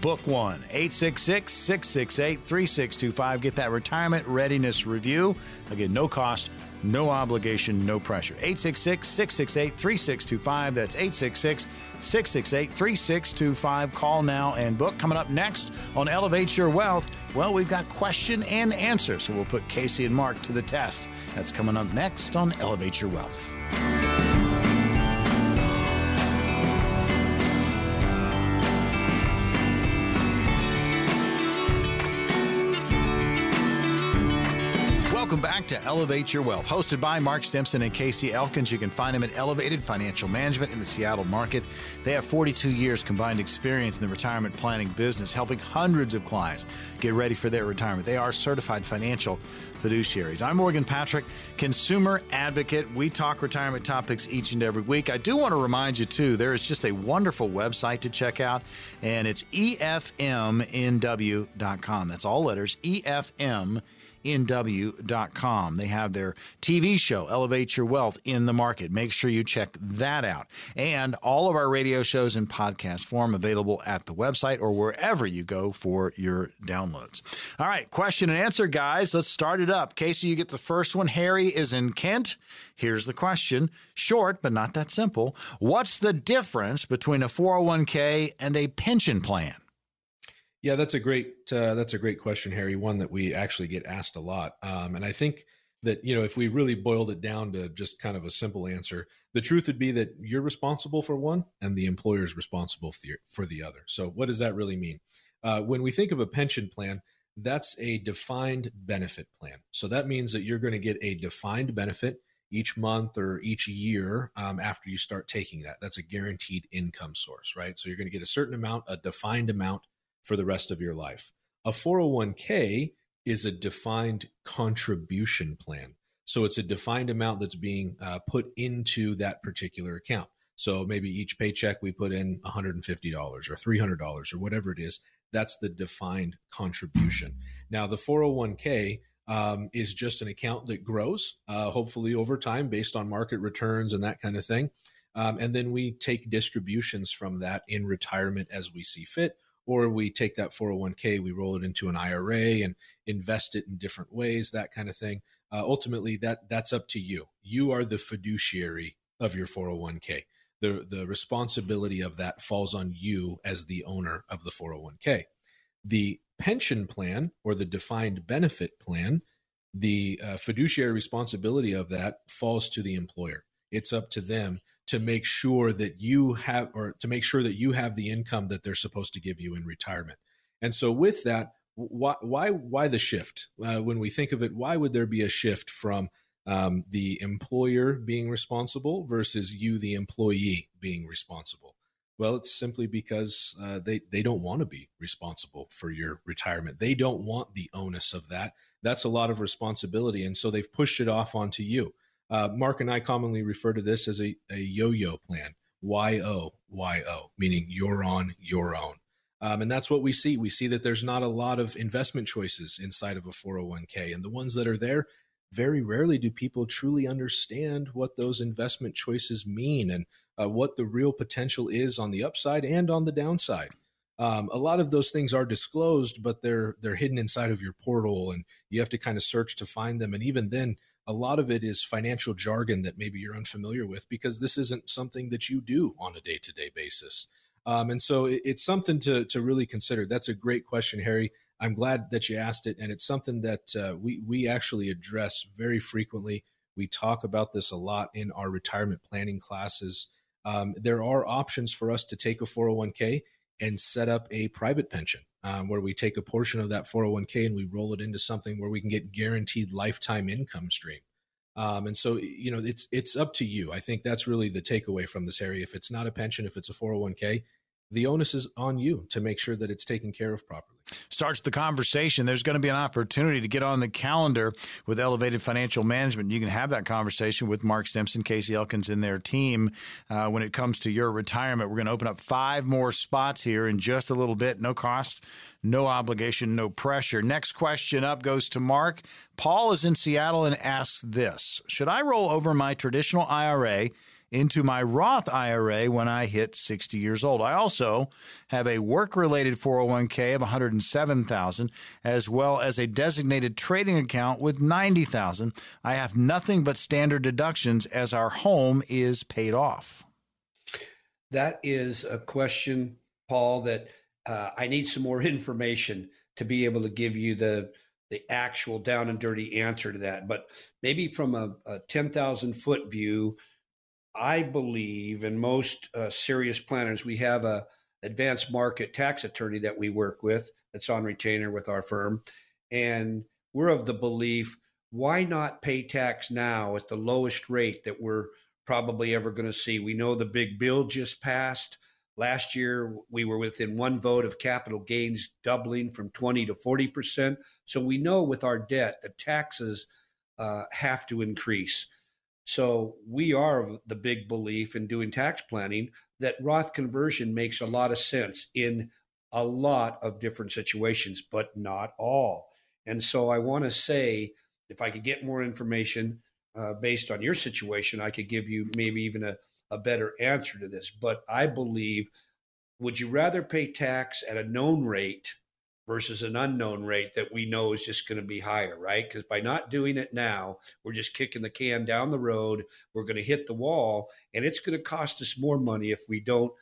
Book one 866 668 3625. Get that retirement readiness review. Again, no cost, no obligation, no pressure. 866 668 3625. That's 866 668 3625. Call now and book. Coming up next on Elevate Your Wealth, well, we've got question and answer. So we'll put Casey and Mark to the test. That's coming up next on Elevate Your Wealth. Elevate Your Wealth, hosted by Mark Stimson and Casey Elkins. You can find them at Elevated Financial Management in the Seattle market. They have 42 years combined experience in the retirement planning business, helping hundreds of clients get ready for their retirement. They are certified financial fiduciaries. I'm Morgan Patrick, consumer advocate. We talk retirement topics each and every week. I do want to remind you, too, there is just a wonderful website to check out, and it's efmnw.com. That's all letters, EFM nw.com. They have their TV show, Elevate Your Wealth, in the market. Make sure you check that out. And all of our radio shows in podcast form available at the website or wherever you go for your downloads. All right, question and answer, guys. Let's start it up. Casey, you get the first one. Harry is in Kent. Here's the question short, but not that simple. What's the difference between a 401k and a pension plan? Yeah, that's a great uh, that's a great question, Harry. One that we actually get asked a lot, um, and I think that you know if we really boiled it down to just kind of a simple answer, the truth would be that you're responsible for one, and the employer is responsible for the, other. So, what does that really mean? Uh, when we think of a pension plan, that's a defined benefit plan. So that means that you're going to get a defined benefit each month or each year um, after you start taking that. That's a guaranteed income source, right? So you're going to get a certain amount, a defined amount for the rest of your life. A 401k is a defined contribution plan. So it's a defined amount that's being uh, put into that particular account. So maybe each paycheck we put in $150 or $300 or whatever it is. That's the defined contribution. Now, the 401k um, is just an account that grows, uh, hopefully over time based on market returns and that kind of thing. Um, and then we take distributions from that in retirement as we see fit or we take that 401k, we roll it into an IRA and invest it in different ways, that kind of thing. Uh, ultimately, that that's up to you. You are the fiduciary of your 401k. The the responsibility of that falls on you as the owner of the 401k. The pension plan or the defined benefit plan, the uh, fiduciary responsibility of that falls to the employer. It's up to them to make sure that you have or to make sure that you have the income that they're supposed to give you in retirement. And so with that, why why why the shift? Uh, when we think of it, why would there be a shift from um, the employer being responsible versus you, the employee, being responsible? Well, it's simply because uh, they they don't want to be responsible for your retirement. They don't want the onus of that. That's a lot of responsibility, and so they've pushed it off onto you. Uh, Mark and I commonly refer to this as a, a yo yo plan, Y O, Y O, meaning you're on your own. Um, and that's what we see. We see that there's not a lot of investment choices inside of a 401k. And the ones that are there, very rarely do people truly understand what those investment choices mean and uh, what the real potential is on the upside and on the downside. Um, a lot of those things are disclosed, but they're they're hidden inside of your portal, and you have to kind of search to find them. And even then, a lot of it is financial jargon that maybe you're unfamiliar with because this isn't something that you do on a day to day basis. Um, and so it, it's something to, to really consider. That's a great question, Harry. I'm glad that you asked it. And it's something that uh, we, we actually address very frequently. We talk about this a lot in our retirement planning classes. Um, there are options for us to take a 401k and set up a private pension um, where we take a portion of that 401k and we roll it into something where we can get guaranteed lifetime income stream. Um, and so, you know, it's it's up to you. I think that's really the takeaway from this Harry. If it's not a pension, if it's a 401k, the onus is on you to make sure that it's taken care of properly. Starts the conversation. There's going to be an opportunity to get on the calendar with Elevated Financial Management. You can have that conversation with Mark Stimson, Casey Elkins, and their team uh, when it comes to your retirement. We're going to open up five more spots here in just a little bit. No cost, no obligation, no pressure. Next question up goes to Mark. Paul is in Seattle and asks this Should I roll over my traditional IRA? Into my Roth IRA when I hit 60 years old. I also have a work-related 401k of 107,000 as well as a designated trading account with 90,000. I have nothing but standard deductions as our home is paid off. That is a question, Paul, that uh, I need some more information to be able to give you the the actual down and dirty answer to that. But maybe from a, a 10,000 foot view, I believe, and most uh, serious planners, we have a advanced market tax attorney that we work with that's on retainer with our firm. And we're of the belief why not pay tax now at the lowest rate that we're probably ever going to see? We know the big bill just passed. Last year, we were within one vote of capital gains doubling from 20 to 40%. So we know with our debt, the taxes uh, have to increase. So we are of the big belief in doing tax planning that Roth conversion makes a lot of sense in a lot of different situations, but not all. And so I want to say, if I could get more information uh, based on your situation, I could give you maybe even a a better answer to this. But I believe would you rather pay tax at a known rate versus an unknown rate that we know is just going to be higher, right? Because by not doing it now, we're just kicking the can down the road. We're going to hit the wall, and it's going to cost us more money if we don't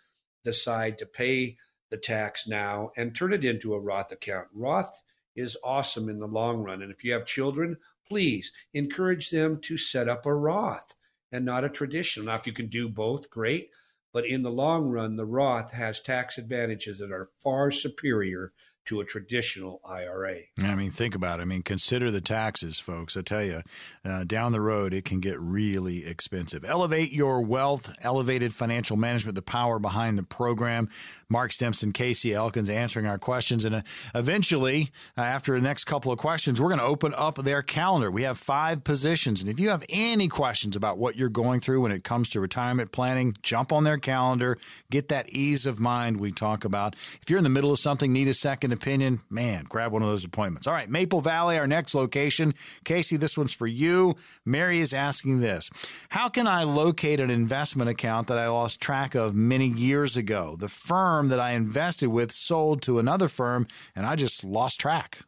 decide to pay the tax now and turn it into a Roth account. Roth is awesome in the long run. And if you have children, please encourage them to set up a Roth and not a traditional. Now, if you can do both, great. But in the long run, the Roth has tax advantages that are far superior to a traditional IRA. I mean, think about it. I mean, consider the taxes, folks. I tell you, uh, down the road, it can get really expensive. Elevate your wealth, elevated financial management, the power behind the program. Mark Stimson, Casey Elkins answering our questions. And uh, eventually, uh, after the next couple of questions, we're going to open up their calendar. We have five positions. And if you have any questions about what you're going through when it comes to retirement planning, jump on their calendar, get that ease of mind we talk about. If you're in the middle of something, need a second opinion, man, grab one of those appointments. All right, Maple Valley, our next location. Casey, this one's for you. Mary is asking this How can I locate an investment account that I lost track of many years ago? The firm that I invested with sold to another firm, and I just lost track.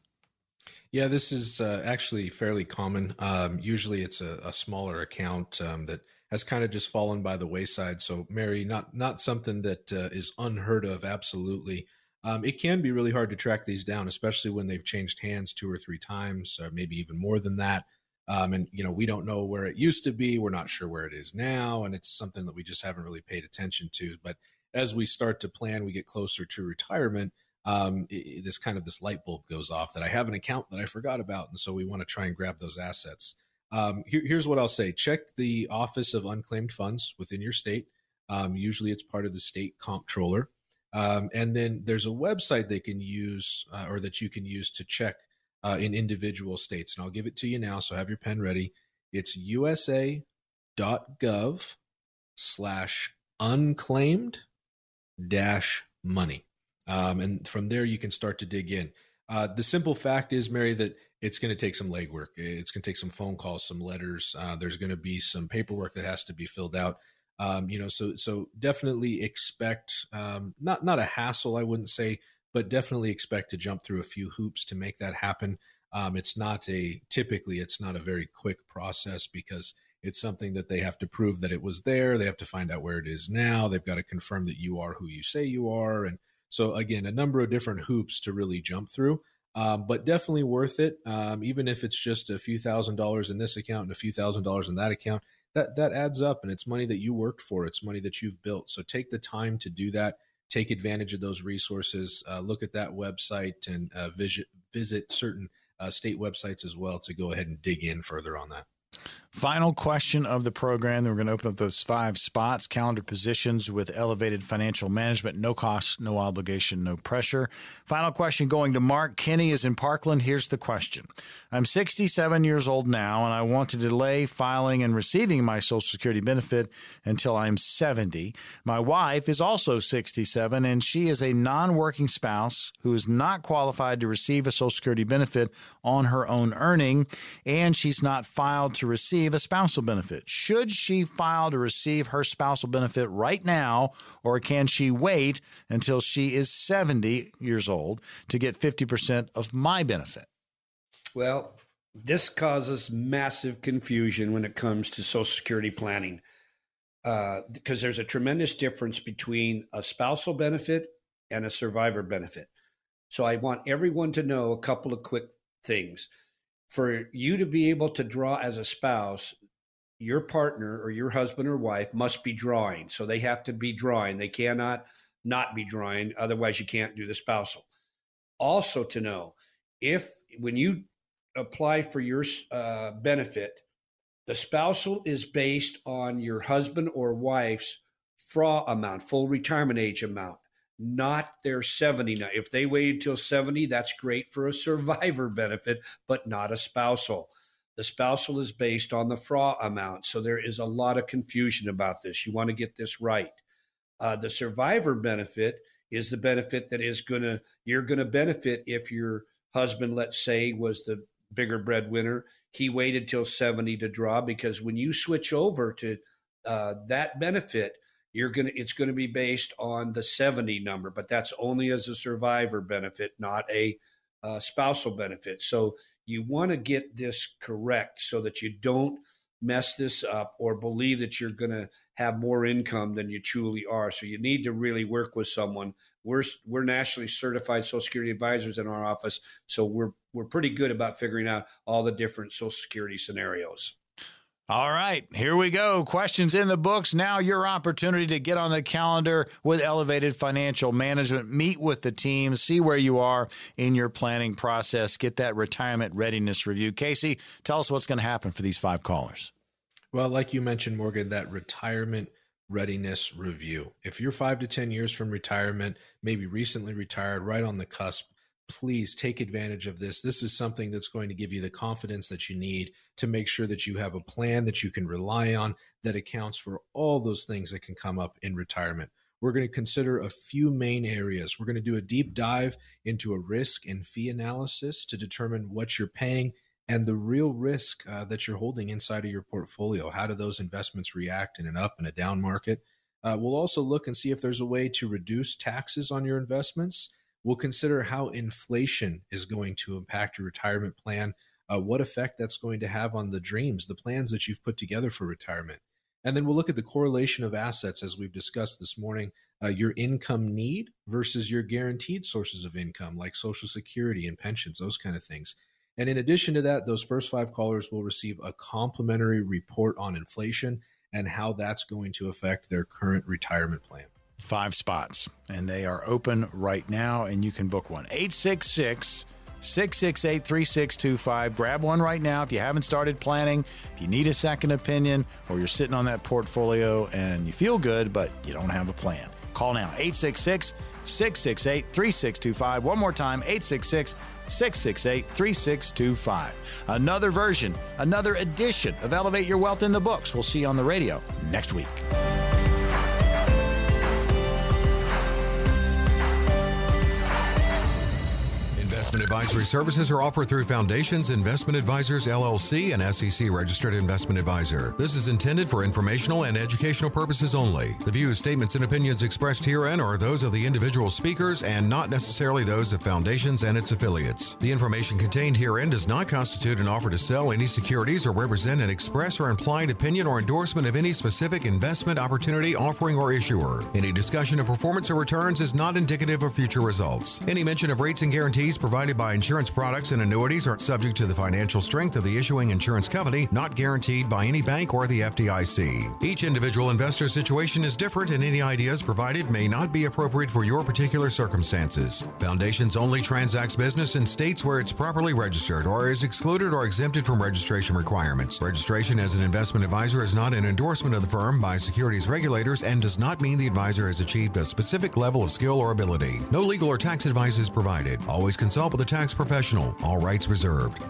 Yeah, this is uh, actually fairly common. Um, usually, it's a, a smaller account um, that has kind of just fallen by the wayside. So, Mary, not not something that uh, is unheard of. Absolutely, um, it can be really hard to track these down, especially when they've changed hands two or three times, maybe even more than that. Um, and you know, we don't know where it used to be. We're not sure where it is now, and it's something that we just haven't really paid attention to. But as we start to plan, we get closer to retirement. Um, it, this kind of this light bulb goes off that I have an account that I forgot about, and so we want to try and grab those assets. Um, here, here's what I'll say: check the Office of Unclaimed Funds within your state. Um, usually, it's part of the state comptroller. Um, and then there's a website they can use uh, or that you can use to check uh, in individual states. And I'll give it to you now. So have your pen ready. It's usa.gov slash unclaimed dash money. Um, and from there, you can start to dig in. Uh, the simple fact is, Mary, that it's going to take some legwork. It's going to take some phone calls, some letters. Uh, there's going to be some paperwork that has to be filled out. Um, you know, so so definitely expect um, not not a hassle, I wouldn't say, but definitely expect to jump through a few hoops to make that happen. Um, it's not a typically it's not a very quick process because it's something that they have to prove that it was there. They have to find out where it is now. They've got to confirm that you are who you say you are, and so again, a number of different hoops to really jump through. Um, but definitely worth it. Um, even if it's just a few thousand dollars in this account and a few thousand dollars in that account, that that adds up and it's money that you worked for it's money that you've built. So take the time to do that. Take advantage of those resources uh, look at that website and uh, visit visit certain uh, state websites as well to go ahead and dig in further on that Final question of the program. Then we're going to open up those five spots, calendar positions with elevated financial management, no cost, no obligation, no pressure. Final question going to Mark. Kenny is in Parkland. Here's the question I'm 67 years old now, and I want to delay filing and receiving my Social Security benefit until I'm 70. My wife is also 67, and she is a non working spouse who is not qualified to receive a Social Security benefit on her own earning, and she's not filed to to receive a spousal benefit. Should she file to receive her spousal benefit right now, or can she wait until she is 70 years old to get 50% of my benefit? Well, this causes massive confusion when it comes to Social Security planning because uh, there's a tremendous difference between a spousal benefit and a survivor benefit. So I want everyone to know a couple of quick things. For you to be able to draw as a spouse, your partner or your husband or wife must be drawing. So they have to be drawing. They cannot not be drawing. Otherwise, you can't do the spousal. Also, to know if when you apply for your uh, benefit, the spousal is based on your husband or wife's FRA amount, full retirement age amount not their 70. Now, if they waited till 70, that's great for a survivor benefit, but not a spousal. The spousal is based on the FRA amount. So there is a lot of confusion about this. You want to get this right. Uh, the survivor benefit is the benefit that is going to, you're going to benefit if your husband, let's say, was the bigger breadwinner. He waited till 70 to draw because when you switch over to uh, that benefit, you're going to it's going to be based on the 70 number but that's only as a survivor benefit not a uh, spousal benefit. So you want to get this correct so that you don't mess this up or believe that you're going to have more income than you truly are. So you need to really work with someone. We're we're nationally certified social security advisors in our office so we're we're pretty good about figuring out all the different social security scenarios all right, here we go. Questions in the books. Now, your opportunity to get on the calendar with Elevated Financial Management. Meet with the team, see where you are in your planning process, get that retirement readiness review. Casey, tell us what's going to happen for these five callers. Well, like you mentioned, Morgan, that retirement readiness review. If you're five to 10 years from retirement, maybe recently retired, right on the cusp, please take advantage of this. This is something that's going to give you the confidence that you need to make sure that you have a plan that you can rely on that accounts for all those things that can come up in retirement. We're going to consider a few main areas. We're going to do a deep dive into a risk and fee analysis to determine what you're paying and the real risk uh, that you're holding inside of your portfolio. How do those investments react in an up and a down market? Uh, we'll also look and see if there's a way to reduce taxes on your investments We'll consider how inflation is going to impact your retirement plan, uh, what effect that's going to have on the dreams, the plans that you've put together for retirement. And then we'll look at the correlation of assets, as we've discussed this morning, uh, your income need versus your guaranteed sources of income, like Social Security and pensions, those kind of things. And in addition to that, those first five callers will receive a complimentary report on inflation and how that's going to affect their current retirement plan five spots, and they are open right now, and you can book one. 866 668 3625. Grab one right now if you haven't started planning, if you need a second opinion, or you're sitting on that portfolio and you feel good, but you don't have a plan. Call now 866 668 3625. One more time 866 668 3625. Another version, another edition of Elevate Your Wealth in the books. We'll see you on the radio next week. Investment advisory services are offered through Foundations Investment Advisors LLC, an SEC registered investment advisor. This is intended for informational and educational purposes only. The views, statements, and opinions expressed herein are those of the individual speakers and not necessarily those of Foundations and its affiliates. The information contained herein does not constitute an offer to sell any securities or represent an express or implied opinion or endorsement of any specific investment opportunity, offering, or issuer. Any discussion of performance or returns is not indicative of future results. Any mention of rates and guarantees provided provided by insurance products and annuities are subject to the financial strength of the issuing insurance company, not guaranteed by any bank or the FDIC. Each individual investor situation is different, and any ideas provided may not be appropriate for your particular circumstances. Foundations only transacts business in states where it's properly registered or is excluded or exempted from registration requirements. Registration as an investment advisor is not an endorsement of the firm by securities regulators and does not mean the advisor has achieved a specific level of skill or ability. No legal or tax advice is provided. Always consult with a tax professional. All rights reserved.